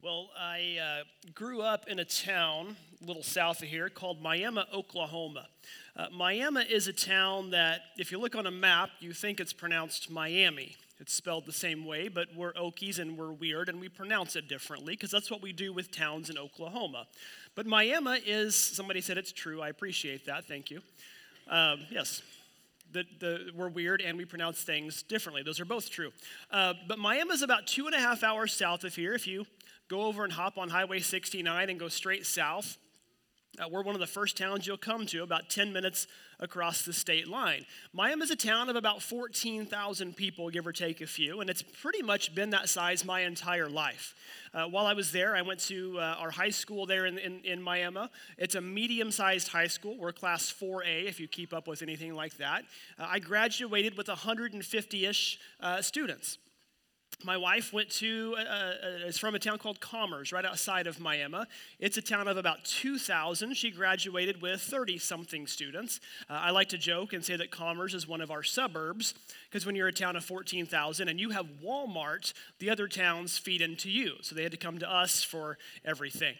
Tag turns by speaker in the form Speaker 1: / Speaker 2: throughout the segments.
Speaker 1: Well, I uh, grew up in a town a little south of here called Miami, Oklahoma. Uh, Miami is a town that, if you look on a map, you think it's pronounced Miami. It's spelled the same way, but we're Okies and we're weird and we pronounce it differently because that's what we do with towns in Oklahoma. But Miami is, somebody said it's true. I appreciate that. Thank you. Um, yes, the, the, we're weird and we pronounce things differently. Those are both true. Uh, but Miami is about two and a half hours south of here. If you go over and hop on Highway 69 and go straight south. Uh, we're one of the first towns you'll come to, about 10 minutes across the state line. Miami is a town of about 14,000 people, give or take a few, and it's pretty much been that size my entire life. Uh, while I was there, I went to uh, our high school there in, in, in Miami. It's a medium sized high school. We're class 4A, if you keep up with anything like that. Uh, I graduated with 150 ish uh, students my wife went to, uh, uh, is from a town called Commerce, right outside of Miami. It's a town of about 2,000. She graduated with 30 something students. Uh, I like to joke and say that Commerce is one of our suburbs, because when you're a town of 14,000 and you have Walmart, the other towns feed into you. So they had to come to us for everything.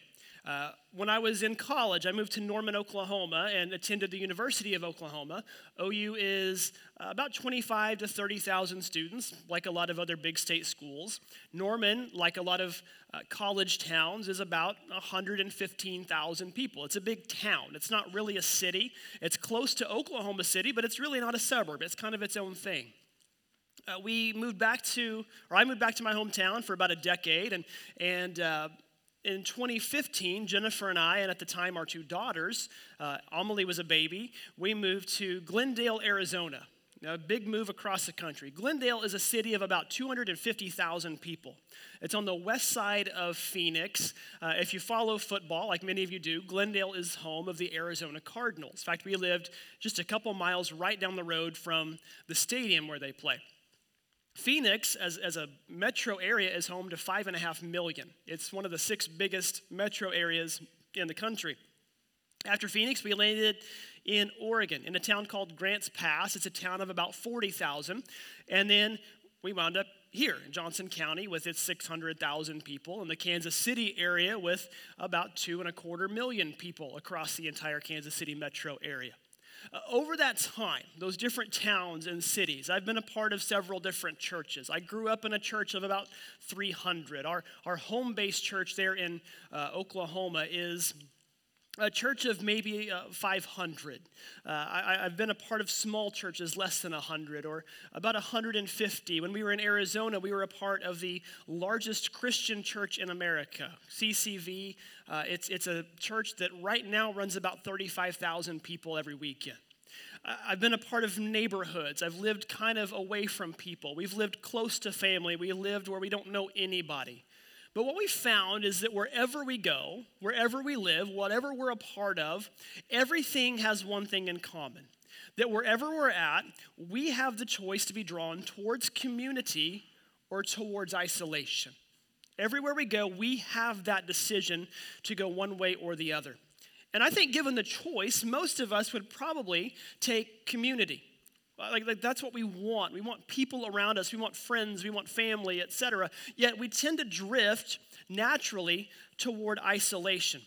Speaker 1: Uh, when I was in college, I moved to Norman, Oklahoma, and attended the University of Oklahoma. OU is uh, about 25 to 30,000 students, like a lot of other big state schools. Norman, like a lot of uh, college towns, is about 115,000 people. It's a big town. It's not really a city. It's close to Oklahoma City, but it's really not a suburb. It's kind of its own thing. Uh, we moved back to, or I moved back to my hometown for about a decade, and and uh, in 2015, Jennifer and I, and at the time our two daughters, uh, Amelie was a baby, we moved to Glendale, Arizona. a big move across the country. Glendale is a city of about 250,000 people. It's on the west side of Phoenix. Uh, if you follow football, like many of you do, Glendale is home of the Arizona Cardinals. In fact, we lived just a couple miles right down the road from the stadium where they play. Phoenix, as, as a metro area, is home to five and a half million. It's one of the six biggest metro areas in the country. After Phoenix, we landed in Oregon in a town called Grants Pass. It's a town of about 40,000. And then we wound up here in Johnson County with its 600,000 people, and the Kansas City area with about two and a quarter million people across the entire Kansas City metro area. Uh, over that time, those different towns and cities, I've been a part of several different churches. I grew up in a church of about 300. Our, our home based church there in uh, Oklahoma is a church of maybe uh, 500. Uh, I, have been a part of small churches, less than 100, or about 150. When we were in Arizona, we were a part of the largest Christian church in America, CCV. Uh, it's, it's a church that right now runs about 35,000 people every weekend. I've been a part of neighborhoods. I've lived kind of away from people. We've lived close to family. We lived where we don't know anybody. But what we found is that wherever we go, wherever we live, whatever we're a part of, everything has one thing in common. That wherever we're at, we have the choice to be drawn towards community or towards isolation. Everywhere we go, we have that decision to go one way or the other. And I think, given the choice, most of us would probably take community. Uh, like, like, that's what we want. We want people around us. We want friends. We want family, etc. Yet we tend to drift naturally toward isolation.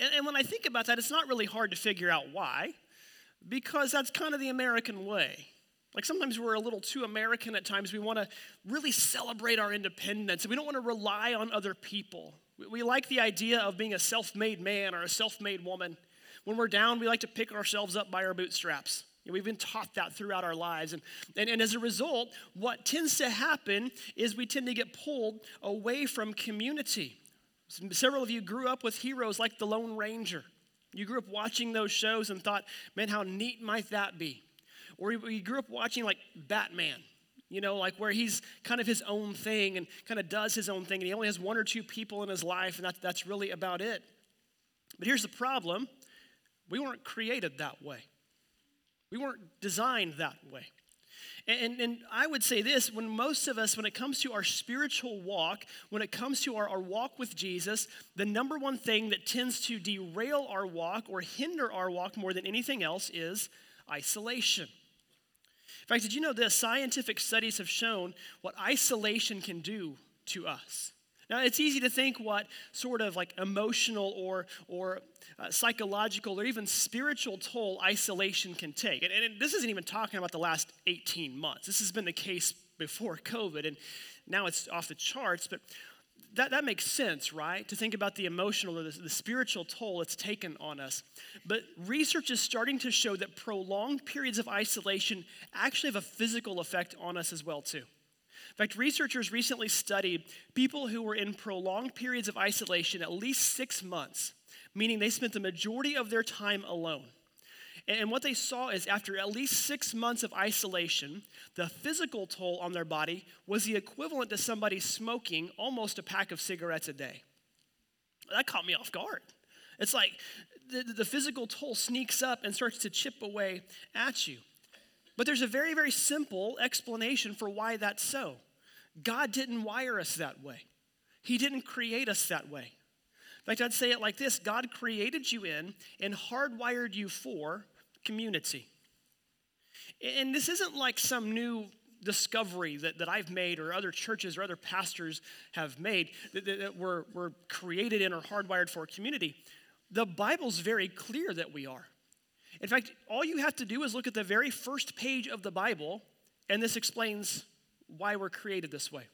Speaker 1: And, and when I think about that, it's not really hard to figure out why, because that's kind of the American way. Like sometimes we're a little too American at times. We want to really celebrate our independence we don't want to rely on other people. We, we like the idea of being a self made man or a self made woman. When we're down, we like to pick ourselves up by our bootstraps. We've been taught that throughout our lives. And, and, and, as a result, what tends to happen is we tend to get pulled away from community. Several of you grew up with heroes like the Lone Ranger. You grew up watching those shows and thought, man, how neat might that be? Or you grew up watching like Batman, you know, like where he's kind of his own thing and kind of does his own thing, and he only has one or two people in his life, and that, that's really about it. But here's the problem we weren't created that way. We weren't designed that way. And, and, I would say this when most of us, when it comes to our spiritual walk, when it comes to our, our walk with Jesus, the number one thing that tends to derail our walk or hinder our walk more than anything else is isolation. In fact, did you know this? Scientific studies have shown what isolation can do to us. Now, it's easy to think what sort of like emotional or, or uh, psychological or even spiritual toll isolation can take. And, and this isn't even talking about the last 18 months. This has been the case before COVID, and now it's off the charts. But that, that makes sense, right? To think about the emotional or the, the spiritual toll it's taken on us. But research is starting to show that prolonged periods of isolation actually have a physical effect on us as well, too. In fact, researchers recently studied people who were in prolonged periods of isolation at least six months, meaning they spent the majority of their time alone. And what they saw is after at least six months of isolation, the physical toll on their body was the equivalent to somebody smoking almost a pack of cigarettes a day. That caught me off guard. It's like the, the physical toll sneaks up and starts to chip away at you. But there's a very, very simple explanation for why that's so. God didn't wire us that way, He didn't create us that way. In fact, I'd say it like this God created you in and hardwired you for community. And this isn't like some new discovery that, that I've made or other churches or other pastors have made that, that, that we're, we're created in or hardwired for community. The Bible's very clear that we are. In fact, all you have to do is look at the very first page of the Bible, and this explains why we're created this way.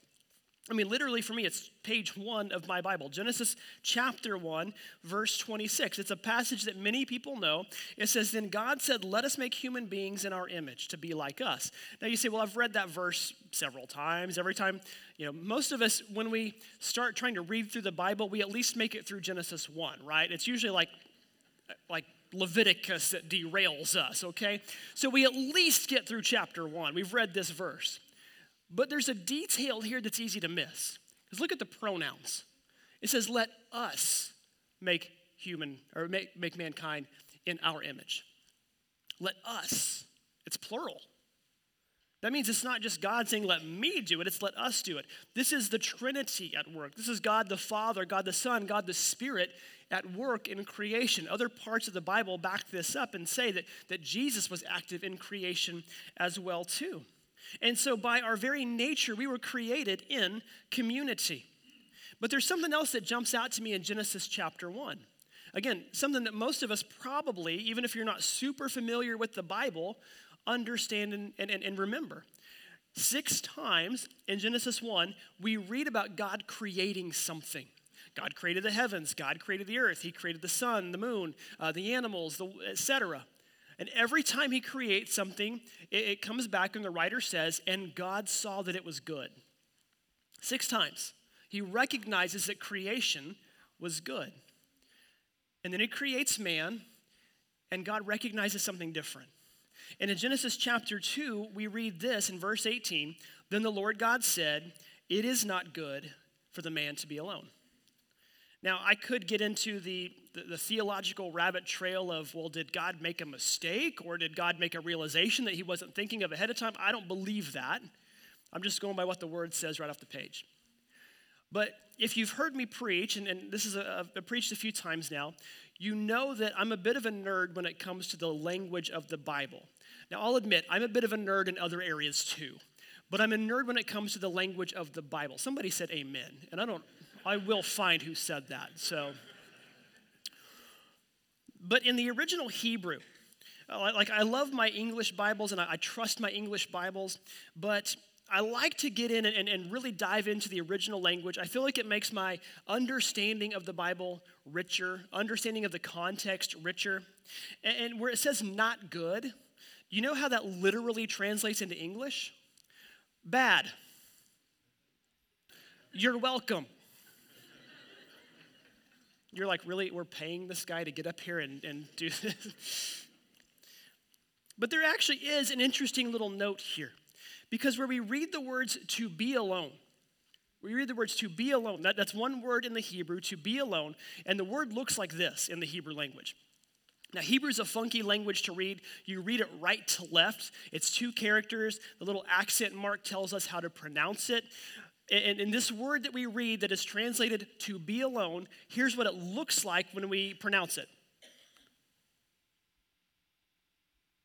Speaker 1: I mean, literally for me, it's page one of my Bible Genesis chapter 1, verse 26. It's a passage that many people know. It says, Then God said, Let us make human beings in our image to be like us. Now you say, Well, I've read that verse several times. Every time, you know, most of us, when we start trying to read through the Bible, we at least make it through Genesis 1, right? It's usually like, like Leviticus that derails us, okay? So we at least get through chapter 1. We've read this verse. But there's a detail here that's easy to miss. Because look at the pronouns. It says, let us make human or make, make mankind in our image. Let us. It's plural. That means it's not just God saying, let me do it, it's let us do it. This is the Trinity at work. This is God the Father, God the Son, God the Spirit at work in creation. Other parts of the Bible back this up and say that, that Jesus was active in creation as well, too. And so, by our very nature, we were created in community. But there's something else that jumps out to me in Genesis chapter 1. Again, something that most of us probably, even if you're not super familiar with the Bible, understand and, and, and remember. Six times in Genesis 1, we read about God creating something. God created the heavens, God created the earth, He created the sun, the moon, uh, the animals, etc. And every time he creates something, it, it comes back and the writer says, and God saw that it was good. Six times. He recognizes that creation was good. And then he creates man, and God recognizes something different. And in Genesis chapter 2, we read this in verse 18 Then the Lord God said, It is not good for the man to be alone. Now, I could get into the, the, the, theological rabbit trail of, well, did God make a mistake or did God make a realization that he wasn't thinking of ahead of time? I don't believe that. I'm just going by what the word says right off the page. But if you've heard me preach, and, and this is a, I've preached a few times now, you know that I'm a bit of a nerd when it comes to the language of the Bible. Now, I'll admit, I'm a bit of a nerd in other areas too, but I'm a nerd when it comes to the language of the Bible. Somebody said amen, and I don't I will find who said that. So, but in the original Hebrew, uh, like I love my English Bibles and I, trust my English Bibles, but I like to get in and, and, really dive into the original language. I feel like it makes my understanding of the Bible richer, understanding of the context richer. And where it says not good, you know how that literally translates into English? Bad. You're welcome. You're like, really? We're paying this guy to get up here and, and do this? but there actually is an interesting little note here. Because where we read the words to be alone, we read the words to be alone. That, that's one word in the Hebrew, to be alone. And the word looks like this in the Hebrew language. Now, Hebrew is a funky language to read. You read it right to left. It's two characters. The little accent mark tells us how to pronounce it. And in this word that we read that is translated to be alone, here's what it looks like when we pronounce it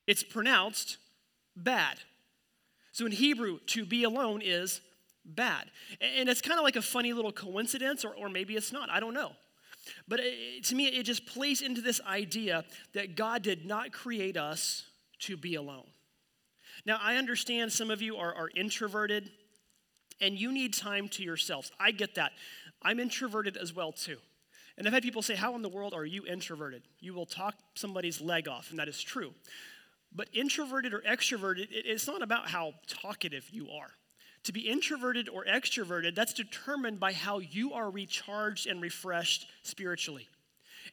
Speaker 1: it's pronounced bad. So in Hebrew, to be alone is bad. And it's kind of like a funny little coincidence, or, or maybe it's not. I don't know. But it, to me, it just plays into this idea that God did not create us to be alone. Now, I understand some of you are, are introverted and you need time to yourselves. I get that. I'm introverted as well, too. And I've had people say, How in the world are you introverted? You will talk somebody's leg off, and that is true. But introverted or extroverted, it's not about how talkative you are. To be introverted or extroverted, that's determined by how you are recharged and refreshed spiritually.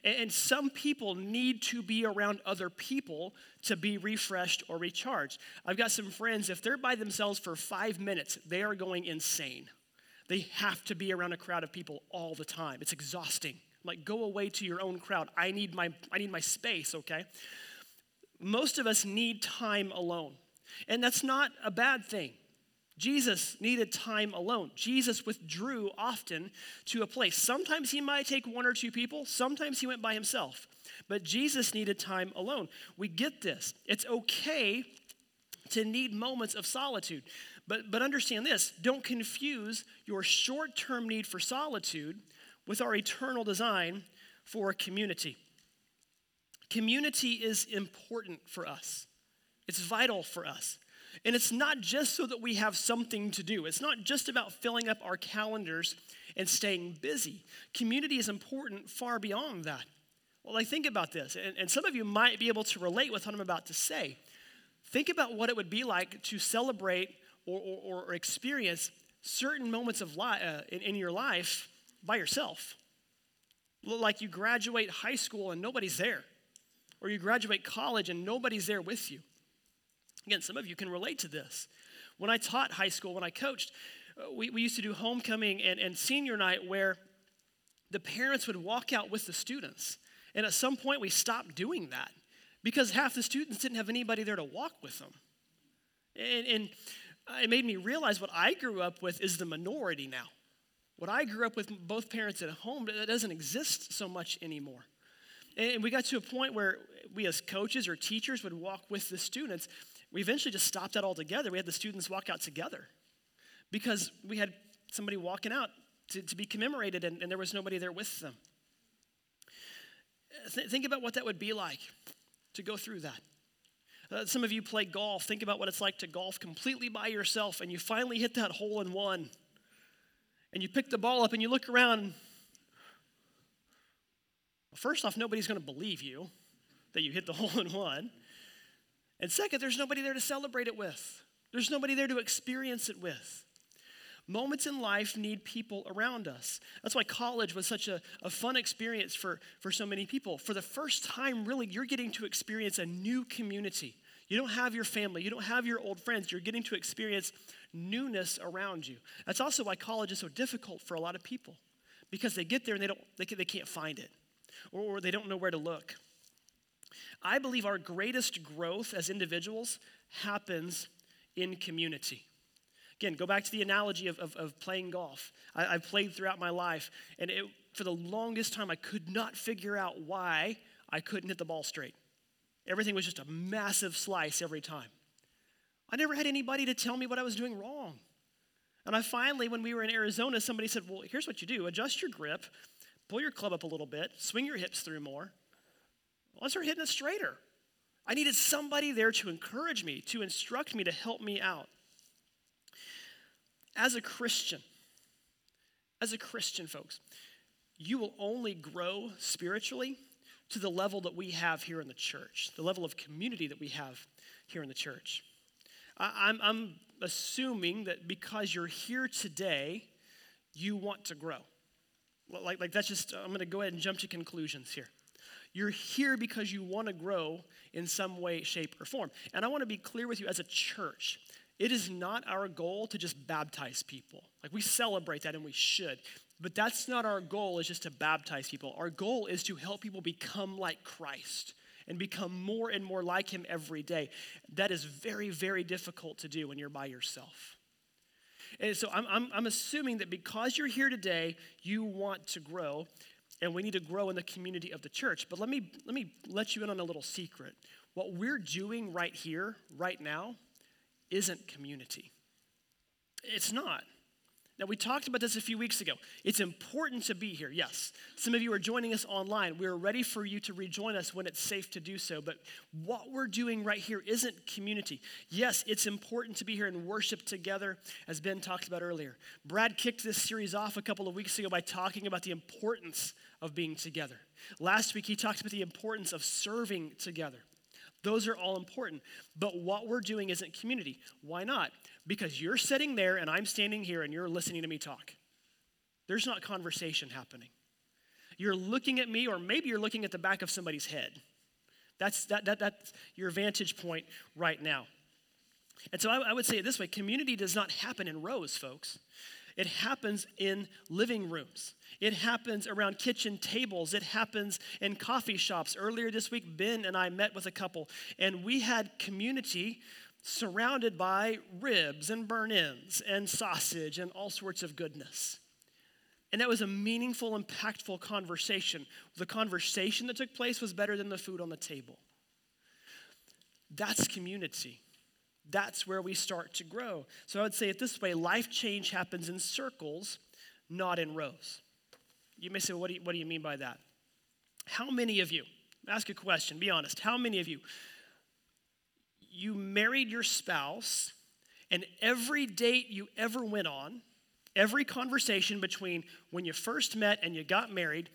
Speaker 1: And some people need to be around other people to be refreshed or recharged. I've got some friends, if they're by themselves for five minutes, they are going insane. They have to be around a crowd of people all the time. It's exhausting. Like, go away to your own crowd. I need my, I need my space, okay? Most of us need time alone. And that's not a bad thing. Jesus needed time alone. Jesus withdrew often to a place. Sometimes he might take one or two people, sometimes he went by himself. But Jesus needed time alone. We get this. It's okay to need moments of solitude. But, but understand this don't confuse your short term need for solitude with our eternal design for community. Community is important for us, it's vital for us. And it's not just so that we have something to do, it's not just about filling up our calendars and staying busy. Community is important far beyond that. Well, I think about this, and, and some of you might be able to relate with what I'm about to say. Think about what it would be like to celebrate or, or, or experience certain moments of li- uh, in, in your life by yourself. Like you graduate high school and nobody's there, or you graduate college and nobody's there with you. Again, some of you can relate to this. When I taught high school, when I coached, uh, we, we used to do homecoming and, and senior night where the parents would walk out with the students. And at some point, we stopped doing that because half the students didn't have anybody there to walk with them. And, and it made me realize what I grew up with is the minority now. What I grew up with both parents at home, that doesn't exist so much anymore. And we got to a point where we, as coaches or teachers, would walk with the students. We eventually just stopped that altogether. We had the students walk out together because we had somebody walking out to, to be commemorated and, and, there was nobody there with them. Th- think about what that would be like to go through that. Uh, some of you play golf. Think about what it's like to golf completely by yourself and you finally hit that hole in one and you pick the ball up and you look around. First off, nobody's going to believe you that you hit the hole in one. And second, there's nobody there to celebrate it with, there's nobody there to experience it with. Moments in life need people around us. That's why college was such a, a fun experience for, for so many people. For the first time, really, you're getting to experience a new community. You don't have your family, you don't have your old friends. You're getting to experience newness around you. That's also why college is so difficult for a lot of people because they get there and they, don't, they, they can't find it or, or they don't know where to look. I believe our greatest growth as individuals happens in community. Again, go back to the analogy of, of, of playing golf. I, have played throughout my life, and it, for the longest time, I could not figure out why I couldn't hit the ball straight. Everything was just a massive slice every time. I never had anybody to tell me what I was doing wrong. And I finally, when we were in Arizona, somebody said, Well, here's what you do adjust your grip, pull your club up a little bit, swing your hips through more. Let's start hitting it straighter. I needed somebody there to encourage me, to instruct me, to help me out. As a Christian, as a Christian, folks, you will only grow spiritually to the level that we have here in the church, the level of community that we have here in the church. I'm, I'm assuming that because you're here today, you want to grow. Like, like that's just, I'm going to go ahead and jump to conclusions here. You're here because you want to grow in some way, shape, or form. And I want to be clear with you as a church. It is not our goal to just baptize people. Like we celebrate that and we should. But that's not our goal, is just to baptize people. Our goal is to help people become like Christ and become more and more like Him every day. That is very, very difficult to do when you're by yourself. And so I'm, I'm, I'm assuming that because you're here today, you want to grow, and we need to grow in the community of the church. But let me, let me let you in on a little secret. What we're doing right here, right now, isn't community. It's not. Now, we talked about this a few weeks ago. It's important to be here, yes. Some of you are joining us online. We're ready for you to rejoin us when it's safe to do so. But what we're doing right here isn't community. Yes, it's important to be here and worship together, as Ben talked about earlier. Brad kicked this series off a couple of weeks ago by talking about the importance of being together. Last week, he talked about the importance of serving together. Those are all important. But what we're doing isn't community. Why not? Because you're sitting there and I'm standing here and you're listening to me talk. There's not conversation happening. You're looking at me, or maybe you're looking at the back of somebody's head. That's, that, that, that's your vantage point right now. And so I, I would say it this way community does not happen in rows, folks. It happens in living rooms. It happens around kitchen tables. It happens in coffee shops. Earlier this week, Ben and I met with a couple, and we had community surrounded by ribs and burnt ends and sausage and all sorts of goodness. And that was a meaningful, impactful conversation. The conversation that took place was better than the food on the table. That's community. That's where we start to grow. So I would say it this way life change happens in circles, not in rows. You may say, well, what, do you, what do you mean by that? How many of you, ask a question, be honest, how many of you, you married your spouse, and every date you ever went on, every conversation between when you first met and you got married,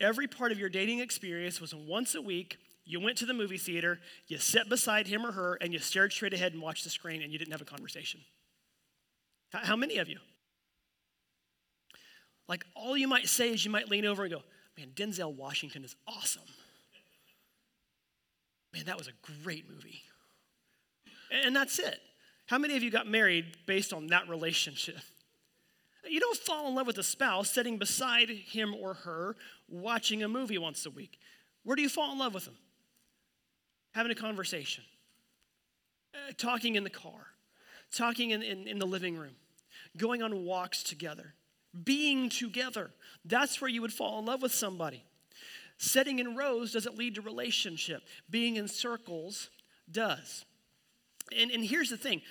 Speaker 1: every part of your dating experience was once a week. You went to the movie theater, you sat beside him or her, and you stared straight ahead and watched the screen, and you didn't have a conversation. How many of you? Like all you might say is you might lean over and go, man, Denzel Washington is awesome. Man, that was a great movie. And that's it. How many of you got married based on that relationship? You don't fall in love with a spouse sitting beside him or her watching a movie once a week. Where do you fall in love with them? Having a conversation, uh, talking in the car, talking in, in, in the living room, going on walks together being together. That's where you would fall in love with somebody. Setting in rows doesn't lead to relationship, being in circles does. And, and here's the thing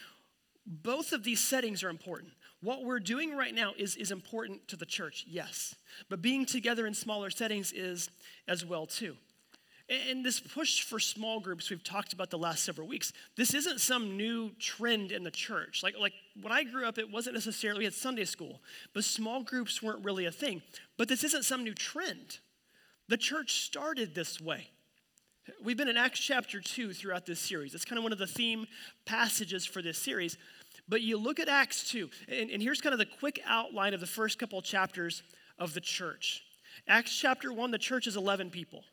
Speaker 1: both of these settings are important. What we're doing right now is, is important to the church, yes. But being together in smaller settings is as well, too. And this push for small groups we've talked about the last several weeks, this isn't some new trend in the church. Like, like when I grew up, it wasn't necessarily at Sunday school, but small groups weren't really a thing. But this isn't some new trend. The church started this way. We've been in Acts chapter 2 throughout this series. It's kind of one of the theme passages for this series. But you look at Acts 2, and, and here's kind of the quick outline of the first couple chapters of the church. Acts chapter 1, the church is 11 people.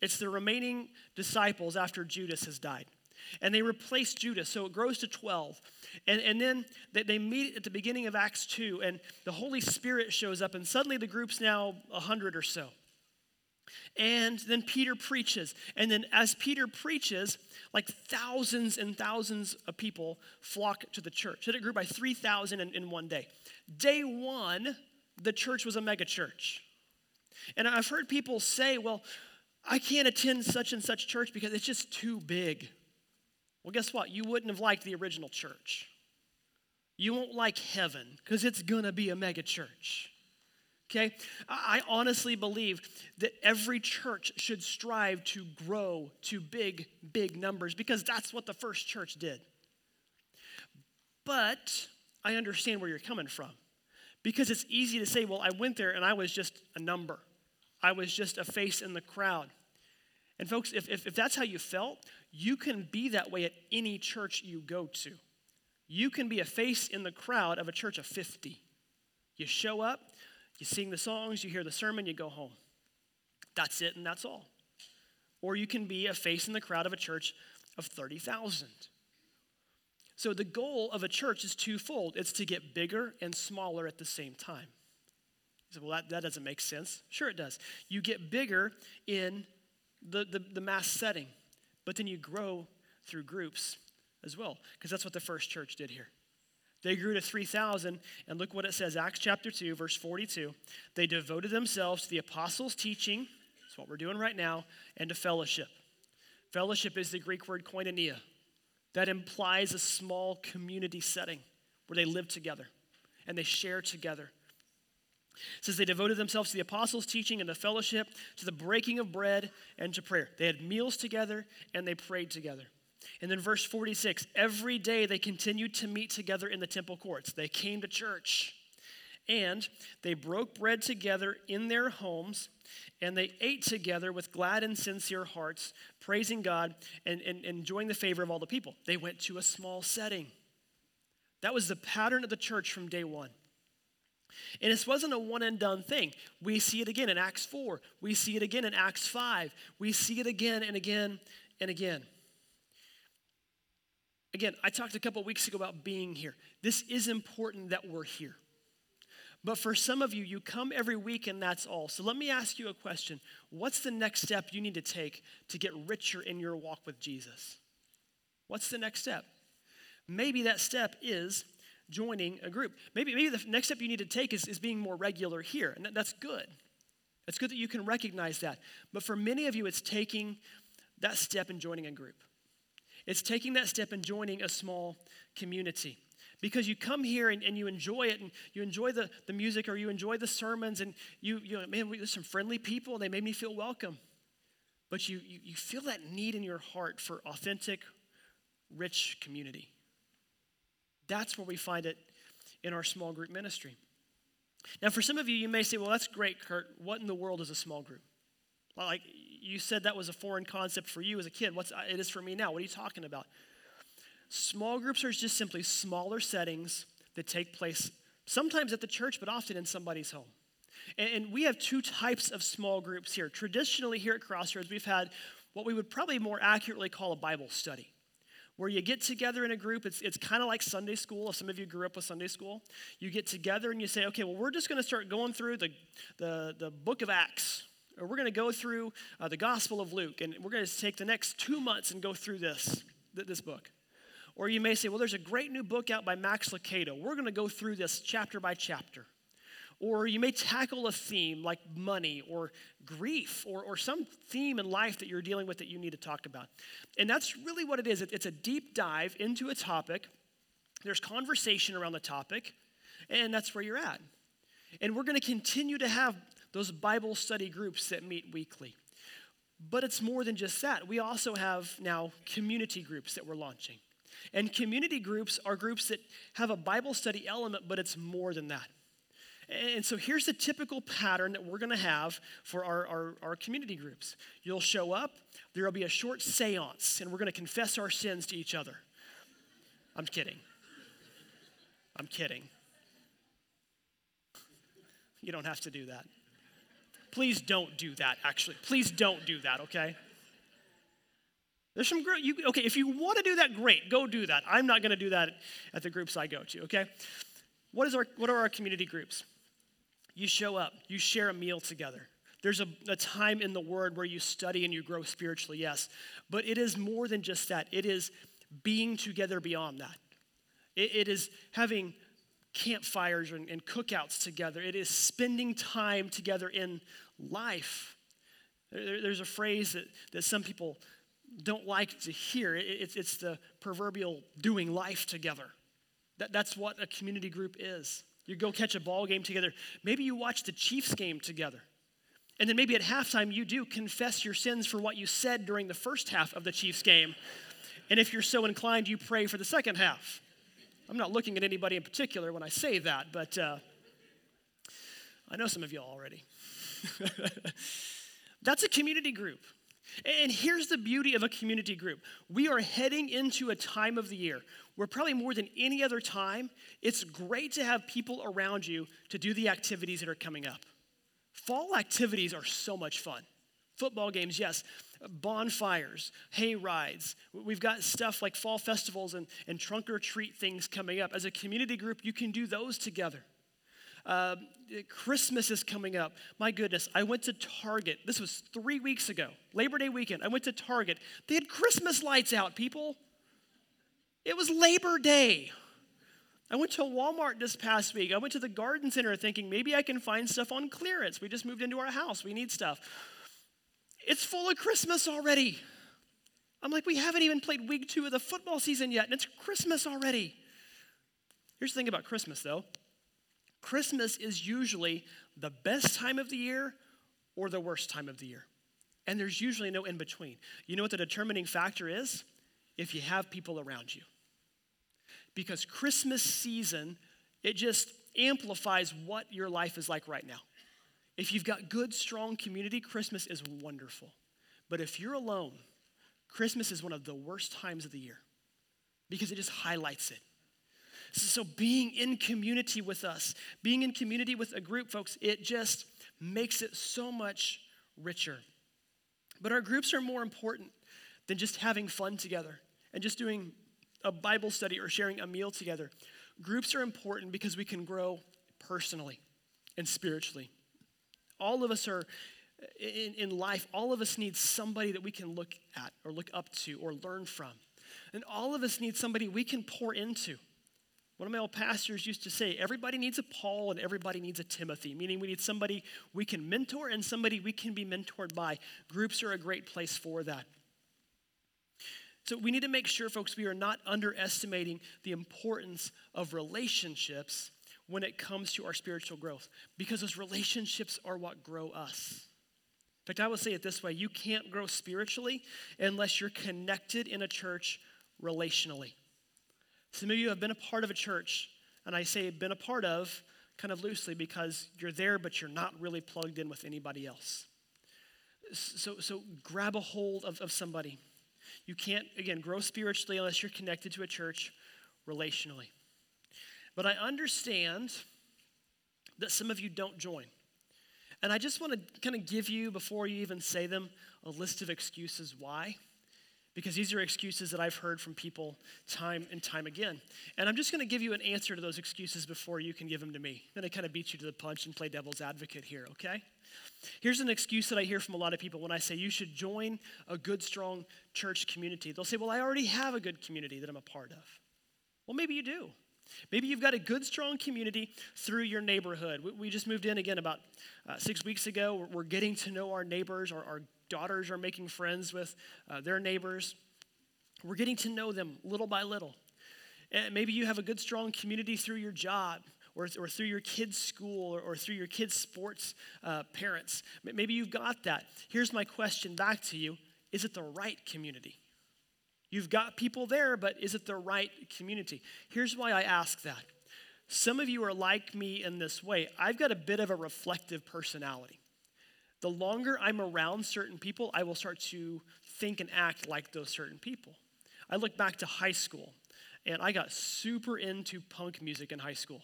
Speaker 1: It's the remaining disciples after Judas has died. And they replace Judas, so it grows to 12. And, and then they, they meet at the beginning of Acts 2, and the Holy Spirit shows up, and suddenly the group's now 100 or so. And then Peter preaches. And then as Peter preaches, like thousands and thousands of people flock to the church. it grew by 3,000 in, in one day. Day one, the church was a megachurch. And I've heard people say, well, I can't attend such and such church because it's just too big. Well, guess what? You wouldn't have liked the original church. You won't like heaven because it's going to be a mega church. Okay? I honestly believe that every church should strive to grow to big, big numbers because that's what the first church did. But I understand where you're coming from because it's easy to say, well, I went there and I was just a number. I was just a face in the crowd. And folks, if, if, if, that's how you felt, you can be that way at any church you go to. You can be a face in the crowd of a church of 50. You show up, you sing the songs, you hear the sermon, you go home. That's it, and that's all. Or you can be a face in the crowd of a church of 30,000. So the goal of a church is twofold it's to get bigger and smaller at the same time. You say, well, that, that doesn't make sense. Sure, it does. You get bigger in the, the, the mass setting, but then you grow through groups as well, because that's what the first church did here. They grew to 3,000, and look what it says Acts chapter 2, verse 42. They devoted themselves to the apostles' teaching, that's what we're doing right now, and to fellowship. Fellowship is the Greek word koinonia, that implies a small community setting where they live together. and they share together. Says they devoted themselves to the apostles' teaching and the fellowship, to the breaking of bread, and to prayer. They had meals together and they prayed together. And then verse 46 every day they continued to meet together in the temple courts. They came to church. And they broke bread together in their homes, and they ate together with glad and sincere hearts, praising God and, and, and enjoying the favor of all the people. They went to a small setting. That was the pattern of the church from day one. And this wasn't a one and done thing. We see it again in Acts 4. We see it again in Acts 5. We see it again and again and again. Again, I talked a couple weeks ago about being here. This is important that we're here. But for some of you, you come every week and that's all. So let me ask you a question. What's the next step you need to take to get richer in your walk with Jesus? What's the next step? Maybe that step is joining a group. Maybe, maybe the next step you need to take is, is being more regular here, and that's good. It's good that you can recognize that. But for many of you, it's taking that step and joining a group. It's taking that step and joining a small community. Because you come here and, and you enjoy it and you enjoy the, the music or you enjoy the sermons and you, you know, man, there's some friendly people and they made me feel welcome. But you, you, you feel that need in your heart for authentic, rich community. That's where we find it in our small group ministry. Now, for some of you, you may say, well, that's great, Kurt. What in the world is a small group? Like you said that was a foreign concept for you as a kid. What's it is for me now? What are you talking about? Small groups are just simply smaller settings that take place sometimes at the church, but often in somebody's home. And, we have two types of small groups here. Traditionally, here at Crossroads, we've had what we would probably more accurately call a Bible study where you get together in a group. It's, it's kind of like Sunday school. If some of you grew up with Sunday school, you get together and you say, okay, well, we're just going to start going through the, the, the book of Acts, or we're going to go through uh, the Gospel of Luke, and we're going to take the next two months and go through this, this book. Or you may say, well, there's a great new book out by Max Lucado. We're going to go through this chapter by chapter. Or you may tackle a theme like money or grief or, or some theme in life that you're dealing with that you need to talk about. And that's really what it is it's a deep dive into a topic. There's conversation around the topic, and that's where you're at. And we're going to continue to have those Bible study groups that meet weekly. But it's more than just that. We also have now community groups that we're launching. And community groups are groups that have a Bible study element, but it's more than that. And so here's the typical pattern that we're going to have for our, our, our, community groups. You'll show up, there will be a short seance, and we're going to confess our sins to each other. I'm kidding. I'm kidding. You don't have to do that. Please don't do that, actually. Please don't do that, okay? There's some great, you, okay, if you want to do that, great, go do that. I'm not going to do that at the groups I go to, okay? What, is our, what are our community groups? You show up, you share a meal together. There's a, a, time in the Word where you study and you grow spiritually, yes. But it is more than just that. It is being together beyond that. it, it is having campfires and, and cookouts together. It is spending time together in life. There, there's a phrase that, that some people don't like to hear. It, it's, it's the proverbial doing life together. That, that's what a community group is. You go catch a ball game together. Maybe you watch the Chiefs game together. And then maybe at halftime, you do confess your sins for what you said during the first half of the Chiefs game. And if you're so inclined, you pray for the second half. I'm not looking at anybody in particular when I say that, but uh, I know some of you already. That's a community group. And here's the beauty of a community group we are heading into a time of the year where, probably more than any other time, it's great to have people around you to do the activities that are coming up. Fall activities are so much fun. Football games, yes. Bonfires, hay rides. We've got stuff like fall festivals and, and trunk or treat things coming up. As a community group, you can do those together. Uh, Christmas is coming up. My goodness, I went to Target. This was three weeks ago, Labor Day weekend. I went to Target. They had Christmas lights out, people. It was Labor Day. I went to Walmart this past week. I went to the garden center thinking maybe I can find stuff on clearance. We just moved into our house, we need stuff. It's full of Christmas already. I'm like, we haven't even played week two of the football season yet, and it's Christmas already. Here's the thing about Christmas, though Christmas is usually the best time of the year or the worst time of the year. And there's usually no in between. You know what the determining factor is? If you have people around you. Because Christmas season, it just amplifies what your life is like right now. If you've got good, strong community, Christmas is wonderful. But if you're alone, Christmas is one of the worst times of the year because it just highlights it. So, being in community with us, being in community with a group, folks, it just makes it so much richer. But our groups are more important than just having fun together and just doing a Bible study or sharing a meal together. Groups are important because we can grow personally and spiritually. All of us are in, in life, all of us need somebody that we can look at or look up to or learn from. And all of us need somebody we can pour into. One of my old pastors used to say, everybody needs a Paul and everybody needs a Timothy, meaning we need somebody we can mentor and somebody we can be mentored by. Groups are a great place for that. So we need to make sure, folks, we are not underestimating the importance of relationships when it comes to our spiritual growth, because those relationships are what grow us. In fact, I will say it this way you can't grow spiritually unless you're connected in a church relationally. Some of you have been a part of a church, and I say been a part of kind of loosely because you're there, but you're not really plugged in with anybody else. So, so grab a hold of, of somebody. You can't, again, grow spiritually unless you're connected to a church relationally. But I understand that some of you don't join. And I just want to kind of give you, before you even say them, a list of excuses why because these are excuses that I've heard from people time and time again. And I'm just going to give you an answer to those excuses before you can give them to me. I'm going to kind of beat you to the punch and play devil's advocate here, okay? Here's an excuse that I hear from a lot of people when I say you should join a good, strong church community. They'll say, Well, I already have a good community that I'm a part of. Well, maybe you do. Maybe you've got a good, strong community through your neighborhood. We, just moved in again about uh, six weeks ago. We're, getting to know our neighbors, our, our daughters are making friends with uh, their neighbors. We're getting to know them little by little. And maybe you have a good, strong community through your job or, or through your kids' school or, or through your kids' sports uh, parents. Maybe you've got that. Here's my question back to you Is it the right community? You've got people there, but is it the right community? Here's why I ask that. Some of you are like me in this way. I've got a bit of a reflective personality. The longer I'm around certain people, I will start to think and act like those certain people. I look back to high school, and I got super into punk music in high school.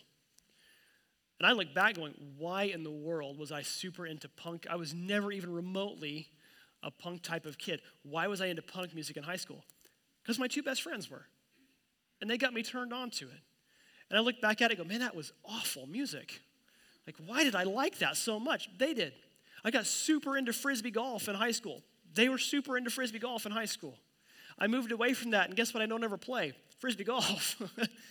Speaker 1: And I look back going, why in the world was I super into punk? I was never even remotely a punk type of kid. Why was I into punk music in high school? Because my two best friends were. And they got me turned on to it. And I look back at it and go, man, that was awful music. Like, why did I like that so much? They did. I got super into frisbee golf in high school. They were super into frisbee golf in high school. I moved away from that, and guess what? I don't ever play frisbee golf.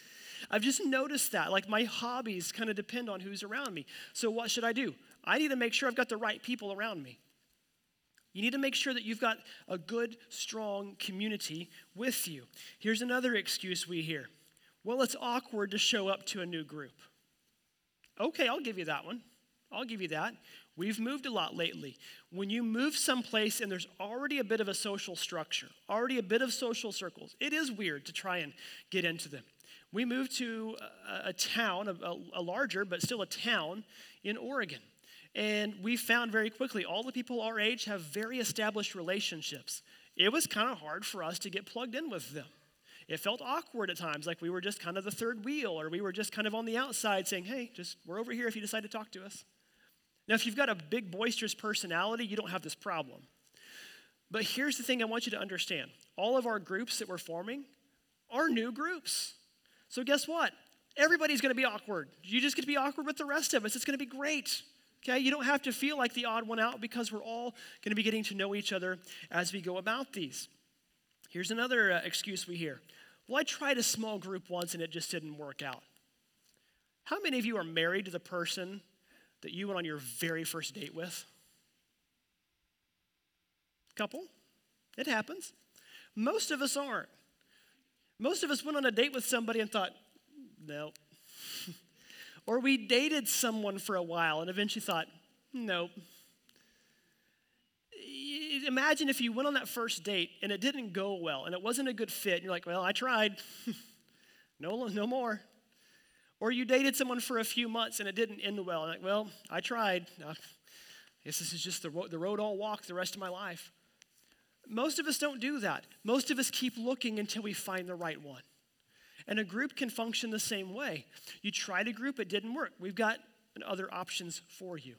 Speaker 1: I've just noticed that. Like my hobbies kind of depend on who's around me. So, what should I do? I need to make sure I've got the right people around me. You need to make sure that you've got a good, strong community with you. Here's another excuse we hear well, it's awkward to show up to a new group. Okay, I'll give you that one. I'll give you that. We've moved a lot lately. When you move someplace and there's already a bit of a social structure, already a bit of social circles, it is weird to try and get into them. We moved to a, a town, a, a larger, but still a town in Oregon. And we found very quickly all the people our age have very established relationships. It was kind of hard for us to get plugged in with them. It felt awkward at times, like we were just kind of the third wheel, or we were just kind of on the outside saying, hey, just we're over here if you decide to talk to us. Now, if you've got a big, boisterous personality, you don't have this problem. But here's the thing I want you to understand all of our groups that we're forming are new groups. So, guess what? Everybody's gonna be awkward. You just get to be awkward with the rest of us. It's gonna be great. Okay? You don't have to feel like the odd one out because we're all gonna be getting to know each other as we go about these. Here's another uh, excuse we hear Well, I tried a small group once and it just didn't work out. How many of you are married to the person that you went on your very first date with? Couple? It happens. Most of us aren't. Most of us went on a date with somebody and thought, no. Or we dated someone for a while and eventually thought, nope. Imagine if you went on that first date and it didn't go well and it wasn't a good fit. And you're like, well, I tried. no, no more. Or you dated someone for a few months and it didn't end well. Like, well, I tried. I guess this is just the road, the road I'll walk the rest of my life. Most of us don't do that. Most of us keep looking until we find the right one. And a group can function the same way. You tried a group, it didn't work. We've got other options for you.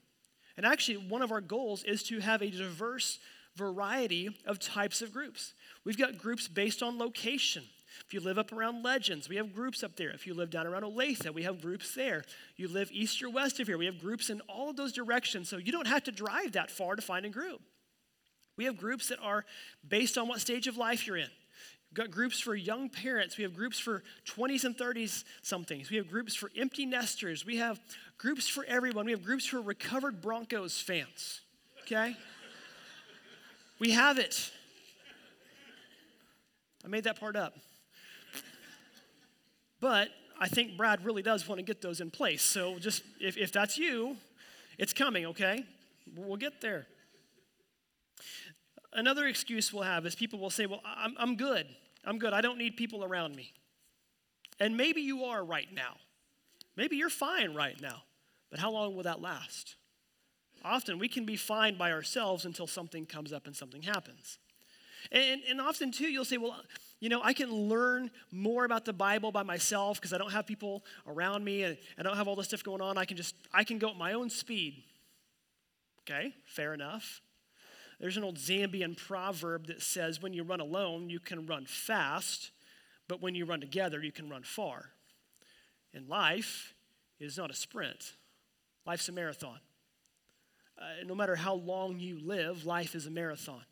Speaker 1: And actually, one of our goals is to have a diverse variety of types of groups. We've got groups based on location. If you live up around Legends, we have groups up there. If you live down around Olathe, we have groups there. You live east or west of here, we have groups in all of those directions. So you don't have to drive that far to find a group. We have groups that are based on what stage of life you're in. We've got groups for young parents. We have groups for 20s and 30s somethings. We have groups for empty nesters. We have groups for everyone. We have groups for recovered Broncos fans. Okay? we have it. I made that part up. But I think Brad really does want to get those in place. So just if, if that's you, it's coming, okay? We'll get there. Another excuse we'll have is people will say, Well, I'm, I'm good. I'm good. I don't need people around me. And maybe you are right now. Maybe you're fine right now. But how long will that last? Often we can be fine by ourselves until something comes up and something happens. And, and often, too, you'll say, Well, you know, I can learn more about the Bible by myself because I don't have people around me and I don't have all this stuff going on. I can just, I can go at my own speed. Okay, fair enough. There's an old Zambian proverb that says, when you run alone, you can run fast, but when you run together, you can run far. And life is not a sprint, life's a marathon. Uh, no matter how long you live, life is a marathon.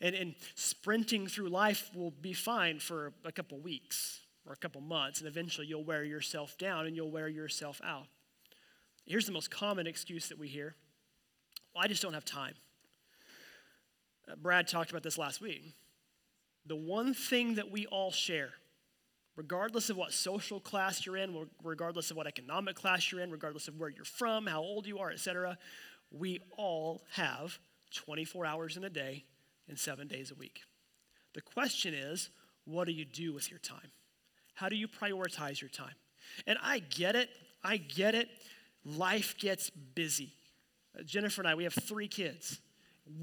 Speaker 1: And, and sprinting through life will be fine for a couple weeks or a couple months, and eventually you'll wear yourself down and you'll wear yourself out. Here's the most common excuse that we hear well, I just don't have time. Uh, Brad talked about this last week. The one thing that we all share, regardless of what social class you're in, regardless of what economic class you're in, regardless of where you're from, how old you are, etc., we all have 24 hours in a day and seven days a week. The question is, what do you do with your time? How do you prioritize your time? And I get it. I get it. Life gets busy. Uh, Jennifer and I, we have three kids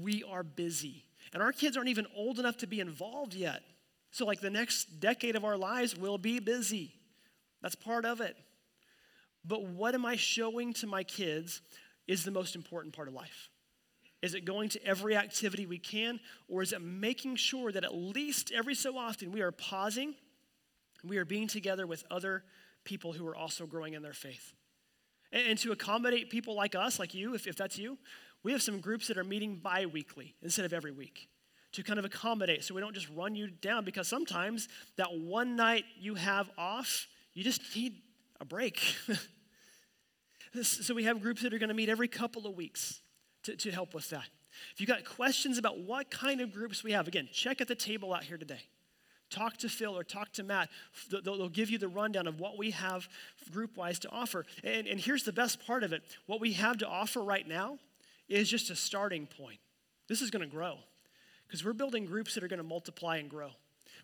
Speaker 1: we are busy. And our kids aren't even old enough to be involved yet. So, like, the next decade of our lives will be busy. That's part of it. But what am I showing to my kids is the most important part of life? Is it going to every activity we can, or is it making sure that at least every so often we are pausing, we are being together with other people who are also growing in their faith? And, and to accommodate people like us, like you, if, if that's you, we have some groups that are meeting bi weekly instead of every week to kind of accommodate so we don't just run you down because sometimes that one night you have off, you just need a break. so we have groups that are going to meet every couple of weeks to, to help with that. If you've got questions about what kind of groups we have, again, check at the table out here today. Talk to Phil or talk to Matt. They'll give you the rundown of what we have group wise to offer. And, and here's the best part of it what we have to offer right now is just a starting point. This is going to grow because we're building groups that are going to multiply and grow.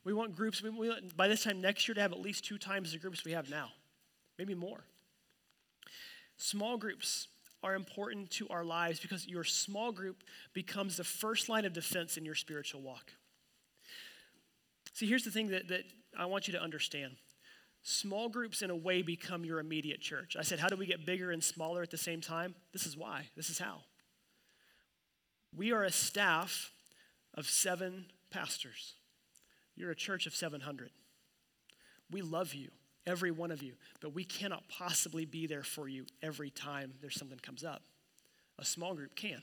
Speaker 1: We want groups, we, we, by this time next year, to have at least two times the groups we have now, maybe more. Small groups are important to our lives because your small group becomes the first line of defense in your spiritual walk. See, here's the thing that, that I want you to understand small groups, in a way, become your immediate church. I said, How do we get bigger and smaller at the same time? This is why. This is how. We are a staff of seven pastors. You're a church of 700. We love you, every one of you, but we cannot possibly be there for you every time there's something comes up. A small group can.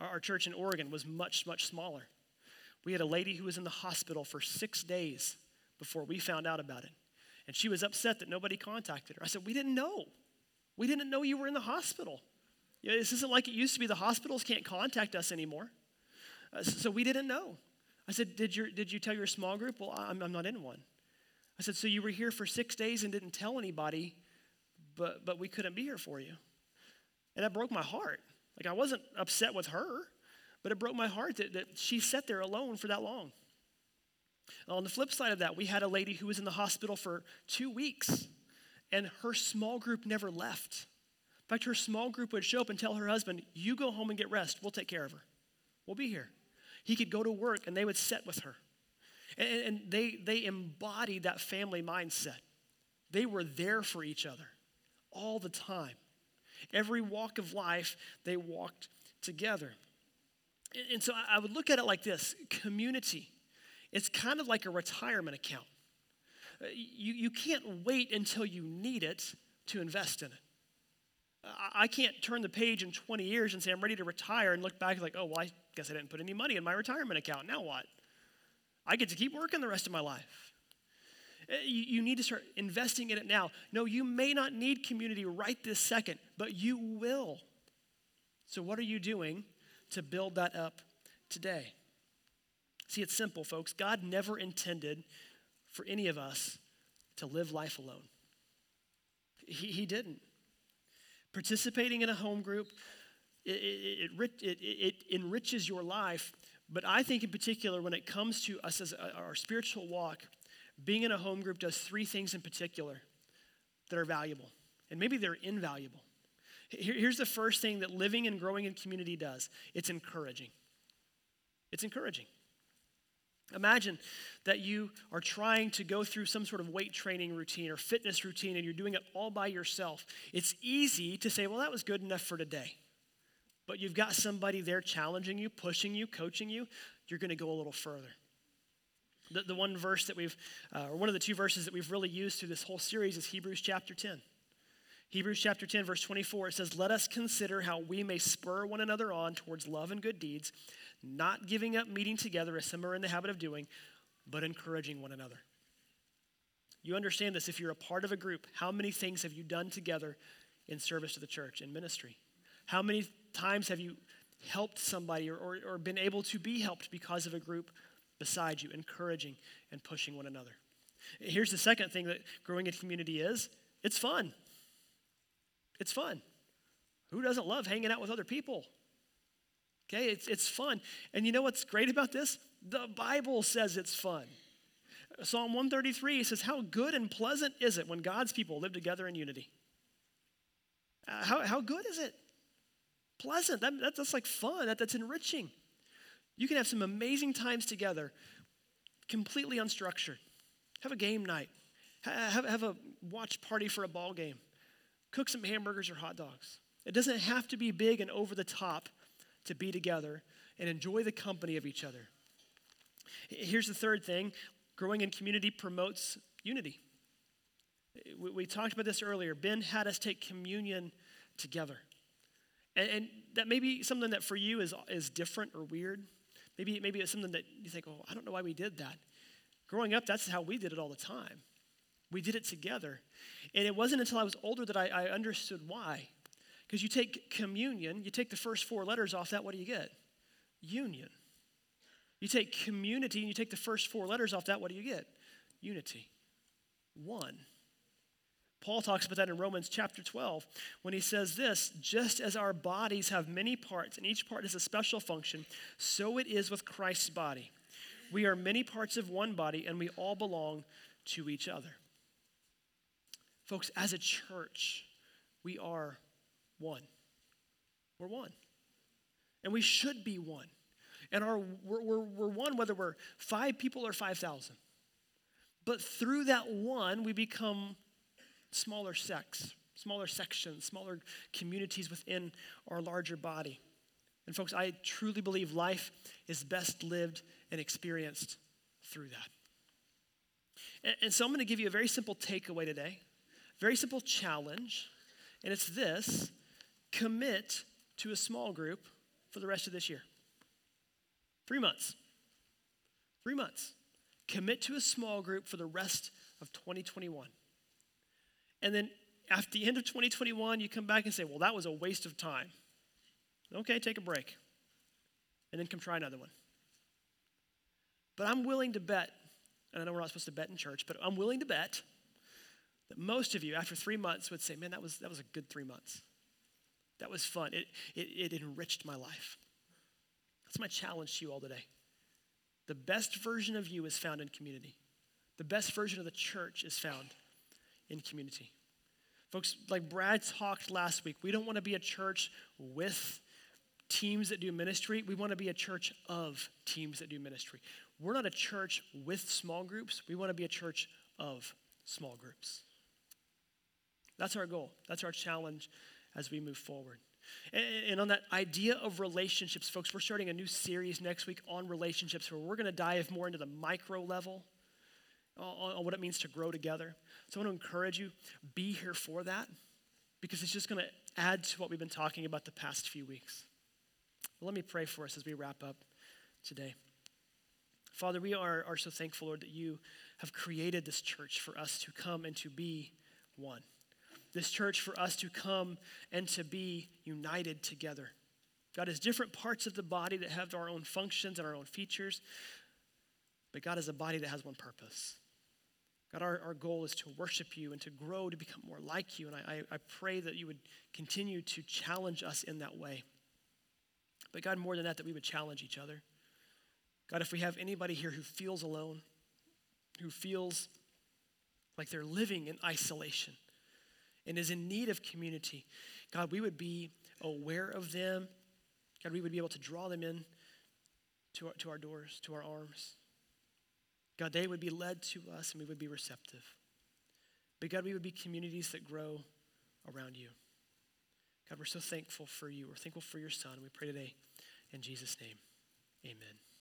Speaker 1: Our, church in Oregon was much, much smaller. We had a lady who was in the hospital for six days before we found out about it. And she was upset that nobody contacted her. I said, We didn't know. We didn't know you were in the hospital. You know, this isn't like it used to be. The hospitals can't contact us anymore. Uh, so we didn't know. I said, did, your, did you tell your small group? Well, I'm, I'm not in one. I said, So you were here for six days and didn't tell anybody, but, but we couldn't be here for you. And that broke my heart. Like, I wasn't upset with her, but it broke my heart that, that she sat there alone for that long. On the flip side of that, we had a lady who was in the hospital for two weeks, and her small group never left. In fact, her small group would show up and tell her husband, You go home and get rest. We'll take care of her. We'll be here. He could go to work, and they would sit with her. And, and they, they embodied that family mindset. They were there for each other all the time. Every walk of life, they walked together. And, and so I would look at it like this community. It's kind of like a retirement account. Uh, you, you can't wait until you need it to invest in it. I can't turn the page in 20 years and say I'm ready to retire and look back like, oh, well, I guess I didn't put any money in my retirement account. Now what? I get to keep working the rest of my life. Eh, you, you need to start investing in it now. No, you may not need community right this second, but you will. So, what are you doing to build that up today? See, it's simple, folks. God never intended for any of us to live life alone. He, he didn't. Participating in a home group, it, it, it, it, enriches your life, but I think in particular, when it comes to us as a, our spiritual walk, being in a home group does three things in particular that are valuable, and maybe they're invaluable. Here, here's the first thing that living and growing in community does it's encouraging. It's encouraging. Imagine that you are trying to go through some sort of weight training routine or fitness routine and you're doing it all by yourself. It's easy to say, well, that was good enough for today. But you've got somebody there challenging you, pushing you, coaching you. You're going to go a little further. The, the one verse that we've, uh, or one of the two verses that we've really used through this whole series is Hebrews chapter 10. Hebrews chapter 10, verse 24, it says, Let us consider how we may spur one another on towards love and good deeds not giving up meeting together as some are in the habit of doing, but encouraging one another. You understand this if you're a part of a group. How many things have you done together in service to the church, in ministry? How many times have you helped somebody or, or, or been able to be helped because of a group beside you, encouraging and pushing one another? Here's the second thing that growing a community is it's fun. It's fun. Who doesn't love hanging out with other people? Okay, it's, it's fun. And you know what's great about this? The Bible says it's fun. Psalm 133 says, How good and pleasant is it when God's people live together in unity? Uh, how, how good is it? Pleasant. That, that, that's like fun. That, that's enriching. You can have some amazing times together, completely unstructured. Have a game night, have, have a watch party for a ball game, cook some hamburgers or hot dogs. It doesn't have to be big and over the top to be together and enjoy the company of each other. Here's the third thing growing in community promotes unity. We, we talked about this earlier. Ben had us take communion together. And, and, that may be something that for you is, is different or weird. Maybe, maybe it's something that you think, oh, I don't know why we did that. Growing up, that's how we did it all the time. We did it together. And it wasn't until I was older that I, I understood why. Because you take communion, you take the first four letters off that, what do you get? Union. You take community and you take the first four letters off that, what do you get? Unity. One. Paul talks about that in Romans chapter 12 when he says this just as our bodies have many parts and each part has a special function, so it is with Christ's body. We are many parts of one body and we all belong to each other. Folks, as a church, we are one. We're one. And we should be one. And our, we're, we're, we're one whether we're five people or 5,000. But through that one, we become smaller sects, smaller sections, smaller communities within our larger body. And folks, I truly believe life is best lived and experienced through that. And, and so I'm going to give you a very simple takeaway today, very simple challenge, and it's this commit to a small group for the rest of this year. Three months. Three months. Commit to a small group for the rest of 2021. And then at the end of 2021, you come back and say, well, that was a waste of time. Okay, take a break. And then come try another one. But I'm willing to bet, and I know we're not supposed to bet in church, but I'm willing to bet that most of you, after three months, would say, Man, that was, that was a good three months. That was fun. It, it, it enriched my life. That's my challenge to you all today. The best version of you is found in community. The best version of the church is found in community. Folks, like Brad talked last week, we don't want to be a church with teams that do ministry. We want to be a church of teams that do ministry. We're not a church with small groups. We want to be a church of small groups. That's our goal. That's our challenge as we move forward. And, on that idea of relationships, folks, we're starting a new series next week on relationships where we're going to dive more into the micro level on what it means to grow together. So I want to encourage you, be here for that because it's just going to add to what we've been talking about the past few weeks. Well, let me pray for us as we wrap up today. Father, we are, are so thankful, Lord, that you have created this church for us to come and to be one. This church for us to come and to be united together. God has different parts of the body that have our own functions and our own features, but God is a body that has one purpose. God, our, our goal is to worship you and to grow to become more like you. And I, I pray that you would continue to challenge us in that way. But God, more than that, that we would challenge each other. God, if we have anybody here who feels alone, who feels like they're living in isolation and is in need of community, God, we would be aware of them. God, we would be able to draw them in to our, to our doors, to our arms. God, they would be led to us and we would be receptive. But God, we would be communities that grow around you. God, we're so thankful for you. We're thankful for your son. We pray today in Jesus' name. Amen.